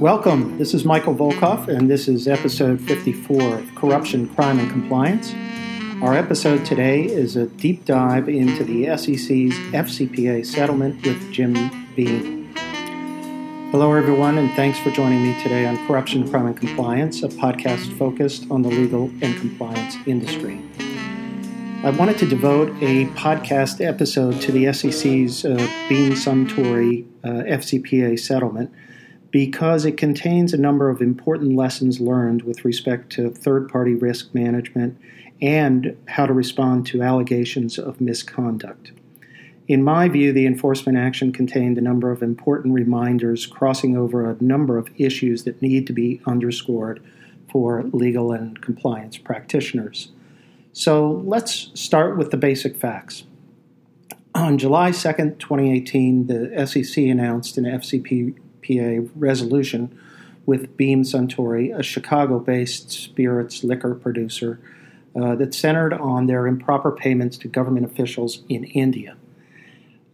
Welcome. This is Michael Volkov, and this is episode 54 of Corruption, Crime, and Compliance. Our episode today is a deep dive into the SEC's FCPA settlement with Jim Beam. Hello, everyone, and thanks for joining me today on Corruption, Crime, and Compliance, a podcast focused on the legal and compliance industry. I wanted to devote a podcast episode to the SEC's uh, Beam Suntory uh, FCPA settlement because it contains a number of important lessons learned with respect to third party risk management and how to respond to allegations of misconduct. In my view, the enforcement action contained a number of important reminders crossing over a number of issues that need to be underscored for legal and compliance practitioners. So let's start with the basic facts. On July 2nd, 2018, the SEC announced an FCPA resolution with Beam Suntory, a Chicago based spirits liquor producer uh, that centered on their improper payments to government officials in India.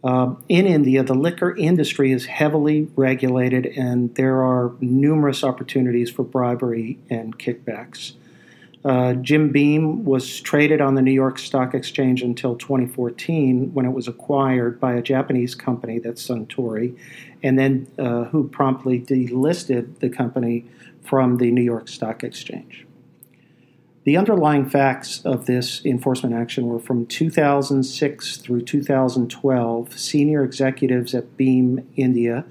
Uh, in India, the liquor industry is heavily regulated, and there are numerous opportunities for bribery and kickbacks. Uh, Jim Beam was traded on the New York Stock Exchange until 2014 when it was acquired by a Japanese company that's Suntory, and then uh, who promptly delisted the company from the New York Stock Exchange. The underlying facts of this enforcement action were from 2006 through 2012, senior executives at Beam India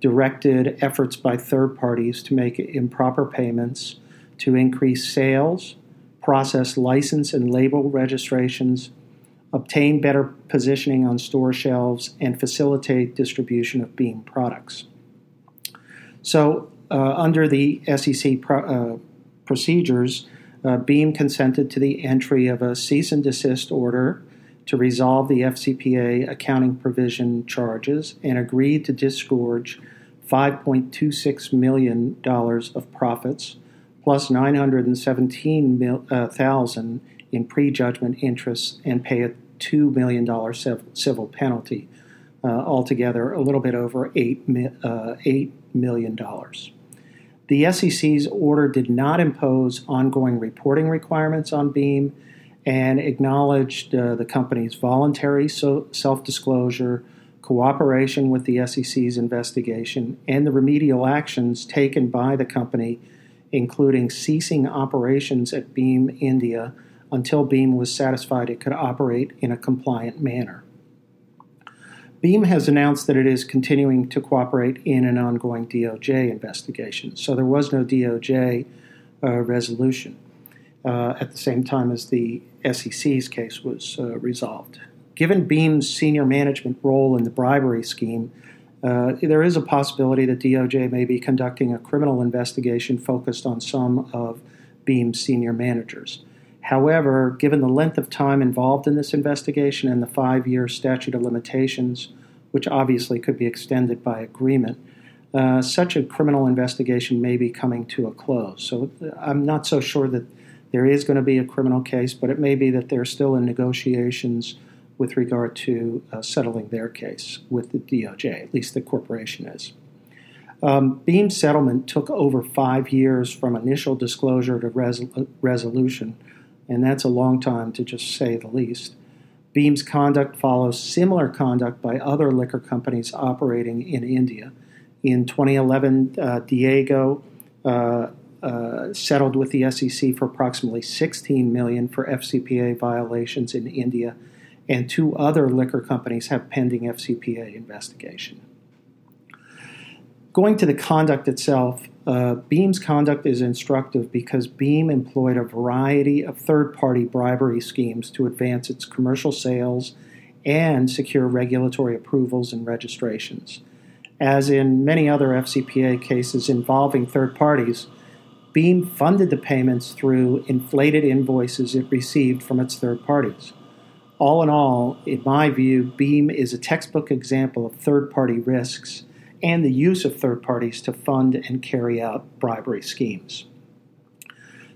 directed efforts by third parties to make improper payments to increase sales, process license and label registrations, obtain better positioning on store shelves, and facilitate distribution of Beam products. So, uh, under the SEC pro- uh, procedures, uh, Beam consented to the entry of a cease and desist order to resolve the FCPA accounting provision charges and agreed to disgorge $5.26 million of profits plus 917,000 uh, in prejudgment interest and pay a $2 million civil penalty. Uh, altogether, a little bit over $8, uh, $8 million. The SEC's order did not impose ongoing reporting requirements on Beam and acknowledged uh, the company's voluntary so self disclosure, cooperation with the SEC's investigation, and the remedial actions taken by the company including ceasing operations at Beam India until Beam was satisfied it could operate in a compliant manner. Beam has announced that it is continuing to cooperate in an ongoing DOJ investigation, so there was no DOJ uh, resolution uh, at the same time as the SEC's case was uh, resolved. Given Beam's senior management role in the bribery scheme, uh, there is a possibility that DOJ may be conducting a criminal investigation focused on some of Beam's senior managers. However, given the length of time involved in this investigation and the five year statute of limitations, which obviously could be extended by agreement, uh, such a criminal investigation may be coming to a close. So I'm not so sure that there is going to be a criminal case, but it may be that they're still in negotiations with regard to uh, settling their case with the DOJ, at least the corporation is. Um, Beam's settlement took over five years from initial disclosure to resol- resolution, and that's a long time to just say the least. Beam's conduct follows similar conduct by other liquor companies operating in India. In 2011, uh, Diageo uh, uh, settled with the SEC for approximately 16 million for FCPA violations in India and two other liquor companies have pending FCPA investigation. Going to the conduct itself, uh, Beam's conduct is instructive because Beam employed a variety of third party bribery schemes to advance its commercial sales and secure regulatory approvals and registrations. As in many other FCPA cases involving third parties, Beam funded the payments through inflated invoices it received from its third parties. All in all, in my view, Beam is a textbook example of third party risks and the use of third parties to fund and carry out bribery schemes.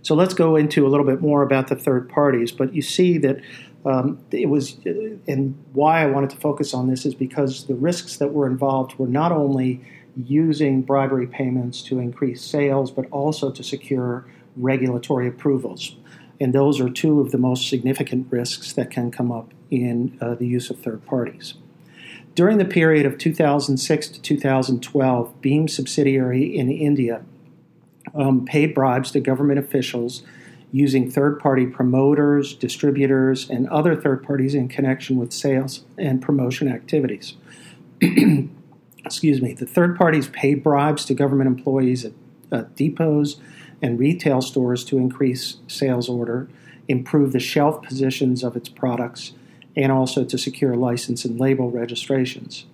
So let's go into a little bit more about the third parties. But you see that Um, it was, and why I wanted to focus on this is because the risks that were involved were not only using bribery payments to increase sales, but also to secure regulatory approvals. And those are two of the most significant risks that can come up in uh, the use of third parties. During the period of 2006 to 2012, Beam subsidiary in India um, paid bribes to government officials using third party promoters, distributors, and other third parties in connection with sales and promotion activities. Excuse me. The third parties paid bribes to government employees at, at depots and retail stores to increase sales order, improve the shelf positions of its products, and also to secure license and label registrations.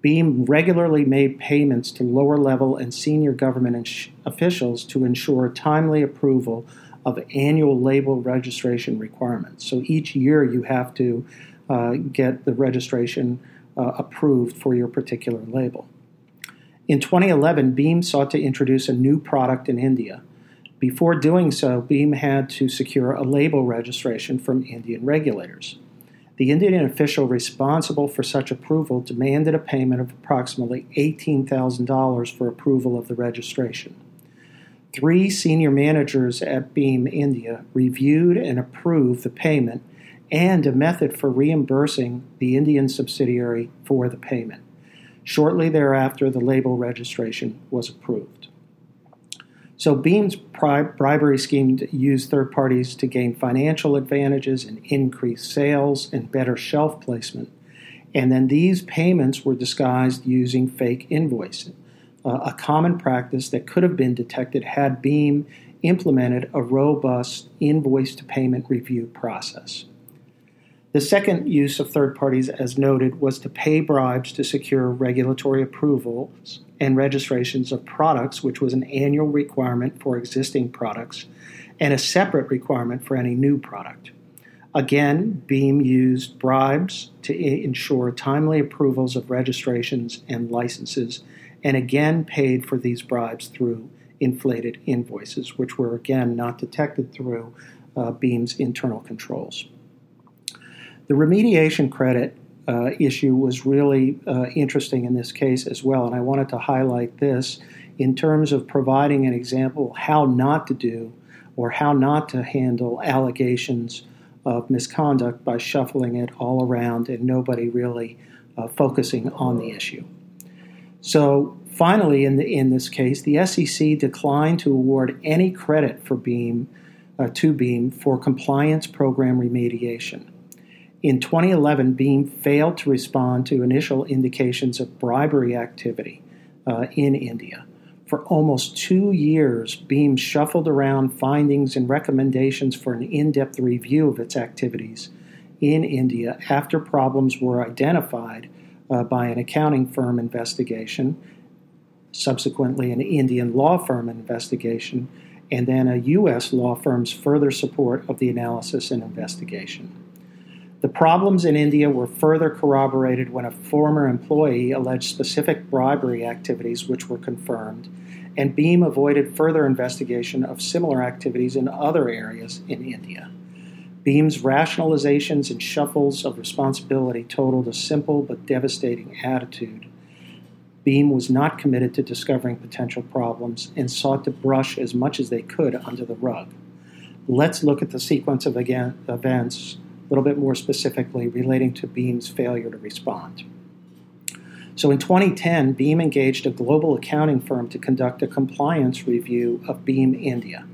Beam regularly made payments to lower level and senior government officials to ensure timely approval of annual label registration requirements. So each year you have to uh, get the registration uh, approved for your particular label. In 2011, Beam sought to introduce a new product in India. Before doing so, Beam had to secure a label registration from Indian regulators. The Indian official responsible for such approval demanded a payment of approximately $18,000 for approval of the registration. Three senior managers at Beam India reviewed and approved the payment and a method for reimbursing the Indian subsidiary for the payment. Shortly thereafter, the label registration was approved. So Beam's bribery scheme used third parties to gain financial advantages and increase sales and better shelf placement. And then these payments were disguised using fake invoicing, uh, a common practice that could have been detected had Beam implemented a robust invoice to payment review process. The second use of third parties, as noted, was to pay bribes to secure regulatory approvals and registrations of products, which was an annual requirement for existing products and a separate requirement for any new product. Again, Beam used bribes to ensure timely approvals of registrations and licenses, and again paid for these bribes through inflated invoices, which were again not detected through uh, Beam's internal controls. The remediation credit uh, issue was really uh, interesting in this case as well, and I wanted to highlight this in terms of providing an example how not to do or how not to handle allegations of misconduct by shuffling it all around and nobody really uh, focusing on the issue. So finally, in, the, in this case, the SEC declined to award any credit for Beam uh, to Beam for compliance program remediation. In 2011, Beam failed to respond to initial indications of bribery activity uh, in India. For almost two years, Beam shuffled around findings and recommendations for an in depth review of its activities in India after problems were identified uh, by an accounting firm investigation, subsequently, an Indian law firm investigation, and then a U.S. law firm's further support of the analysis and investigation. The problems in India were further corroborated when a former employee alleged specific bribery activities which were confirmed, and Beam avoided further investigation of similar activities in other areas in India. Beam's rationalizations and shuffles of responsibility totaled a simple but devastating attitude. Beam was not committed to discovering potential problems and sought to brush as much as they could under the rug. Let's look at the sequence of events little bit more specifically relating to Beam's failure to respond. So in 2010, Beam engaged a global accounting firm to conduct a compliance review of Beam India.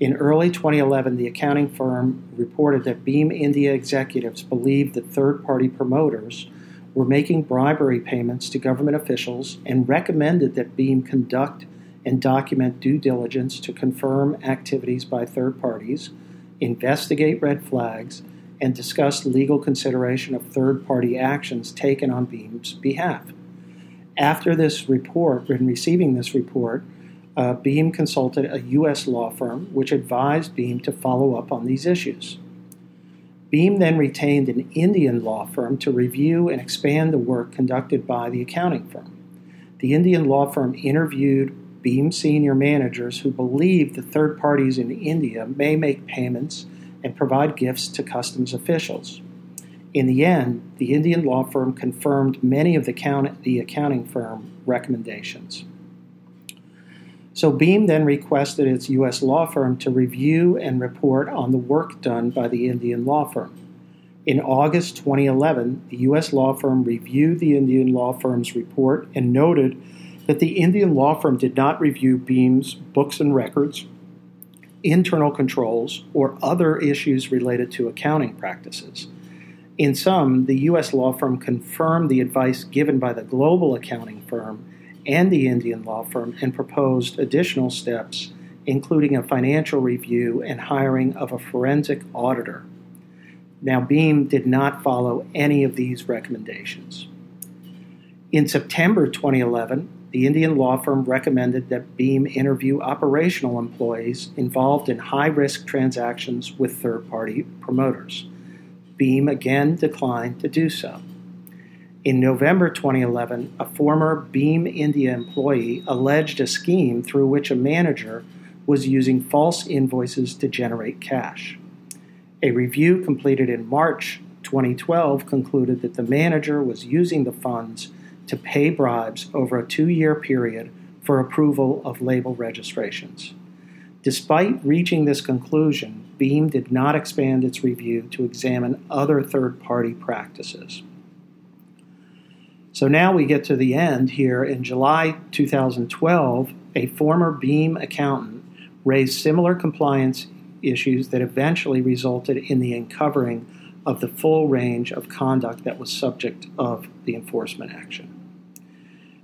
In early 2011, the accounting firm reported that Beam India executives believed that third party promoters were making bribery payments to government officials and recommended that Beam conduct and document due diligence to confirm activities by third parties, investigate red flags, and discuss legal consideration of third party actions taken on Beam's behalf. After this report, in receiving this report, uh, Beam consulted a U.S. law firm which advised Beam to follow up on these issues. Beam then retained an Indian law firm to review and expand the work conducted by the accounting firm. The Indian law firm interviewed Beam senior managers who believed that third parties in India may make payments and provide gifts to customs officials. In the end, the Indian law firm confirmed many of the, count- the accounting firm recommendations. So Beam then requested its U.S. law firm to review and report on the work done by the Indian law firm. In August 2011, the U.S. law firm reviewed the Indian law firm's report and noted that the Indian law firm did not review Beam's books and records, internal controls, or other issues related to accounting practices. In sum, the U.S. law firm confirmed the advice given by the global accounting firm and the Indian law firm and proposed additional steps, including a financial review and hiring of a forensic auditor. Now, Beam did not follow any of these recommendations. In September 2011, the Indian law firm recommended that Beam interview operational employees involved in high risk transactions with third party promoters. Beam again declined to do so. In November 2011, a former Beam India employee alleged a scheme through which a manager was using false invoices to generate cash. A review completed in March 2012 concluded that the manager was using the funds to pay bribes over a two year period for approval of label registrations. Despite reaching this conclusion, Beam did not expand its review to examine other third party practices. So now we get to the end here. In July 2012, a former Beam accountant raised similar compliance issues that eventually resulted in the uncovering of the full range of conduct that was subject of the enforcement action.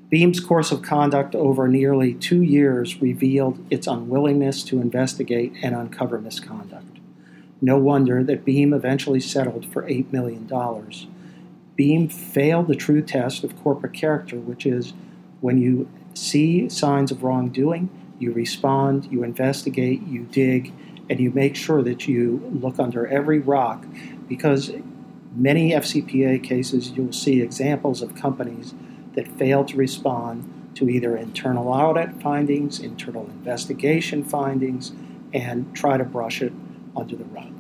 Beam's course of conduct over nearly two years revealed its unwillingness to investigate and uncover misconduct. No wonder that Beam eventually settled for $8 million. Beam failed the true test of corporate character, which is when you see signs of wrongdoing, you respond, you investigate, you dig, and you make sure that you look under every rock because many FCPA cases you'll see examples of companies that fail to respond to either internal audit findings, internal investigation findings, and try to brush it under the rug.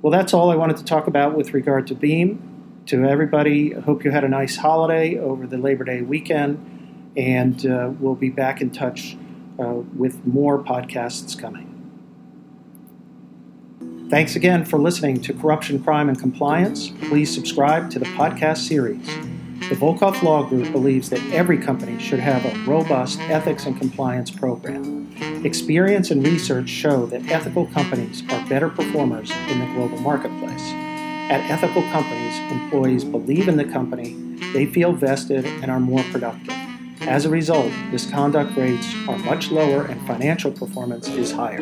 Well, that's all I wanted to talk about with regard to Beam. To everybody, I hope you had a nice holiday over the Labor Day weekend, and uh, we'll be back in touch uh, with more podcasts coming. Thanks again for listening to Corruption, Crime, and Compliance. Please subscribe to the podcast series. The Volkov Law Group believes that every company should have a robust ethics and compliance program. Experience and research show that ethical companies are better performers in the global marketplace. At ethical companies, employees believe in the company, they feel vested, and are more productive. As a result, misconduct rates are much lower and financial performance is higher.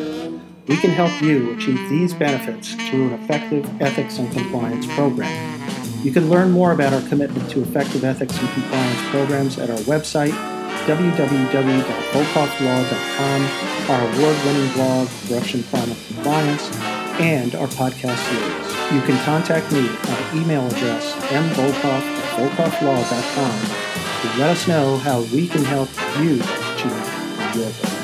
We can help you achieve these benefits through an effective ethics and compliance program. You can learn more about our commitment to effective ethics and compliance programs at our website, www.volkovlaw.com, our award winning blog, Corruption, Crime, and Compliance, and our podcast series. You can contact me at email address, mvolkov at to let us know how we can help you achieve your goals.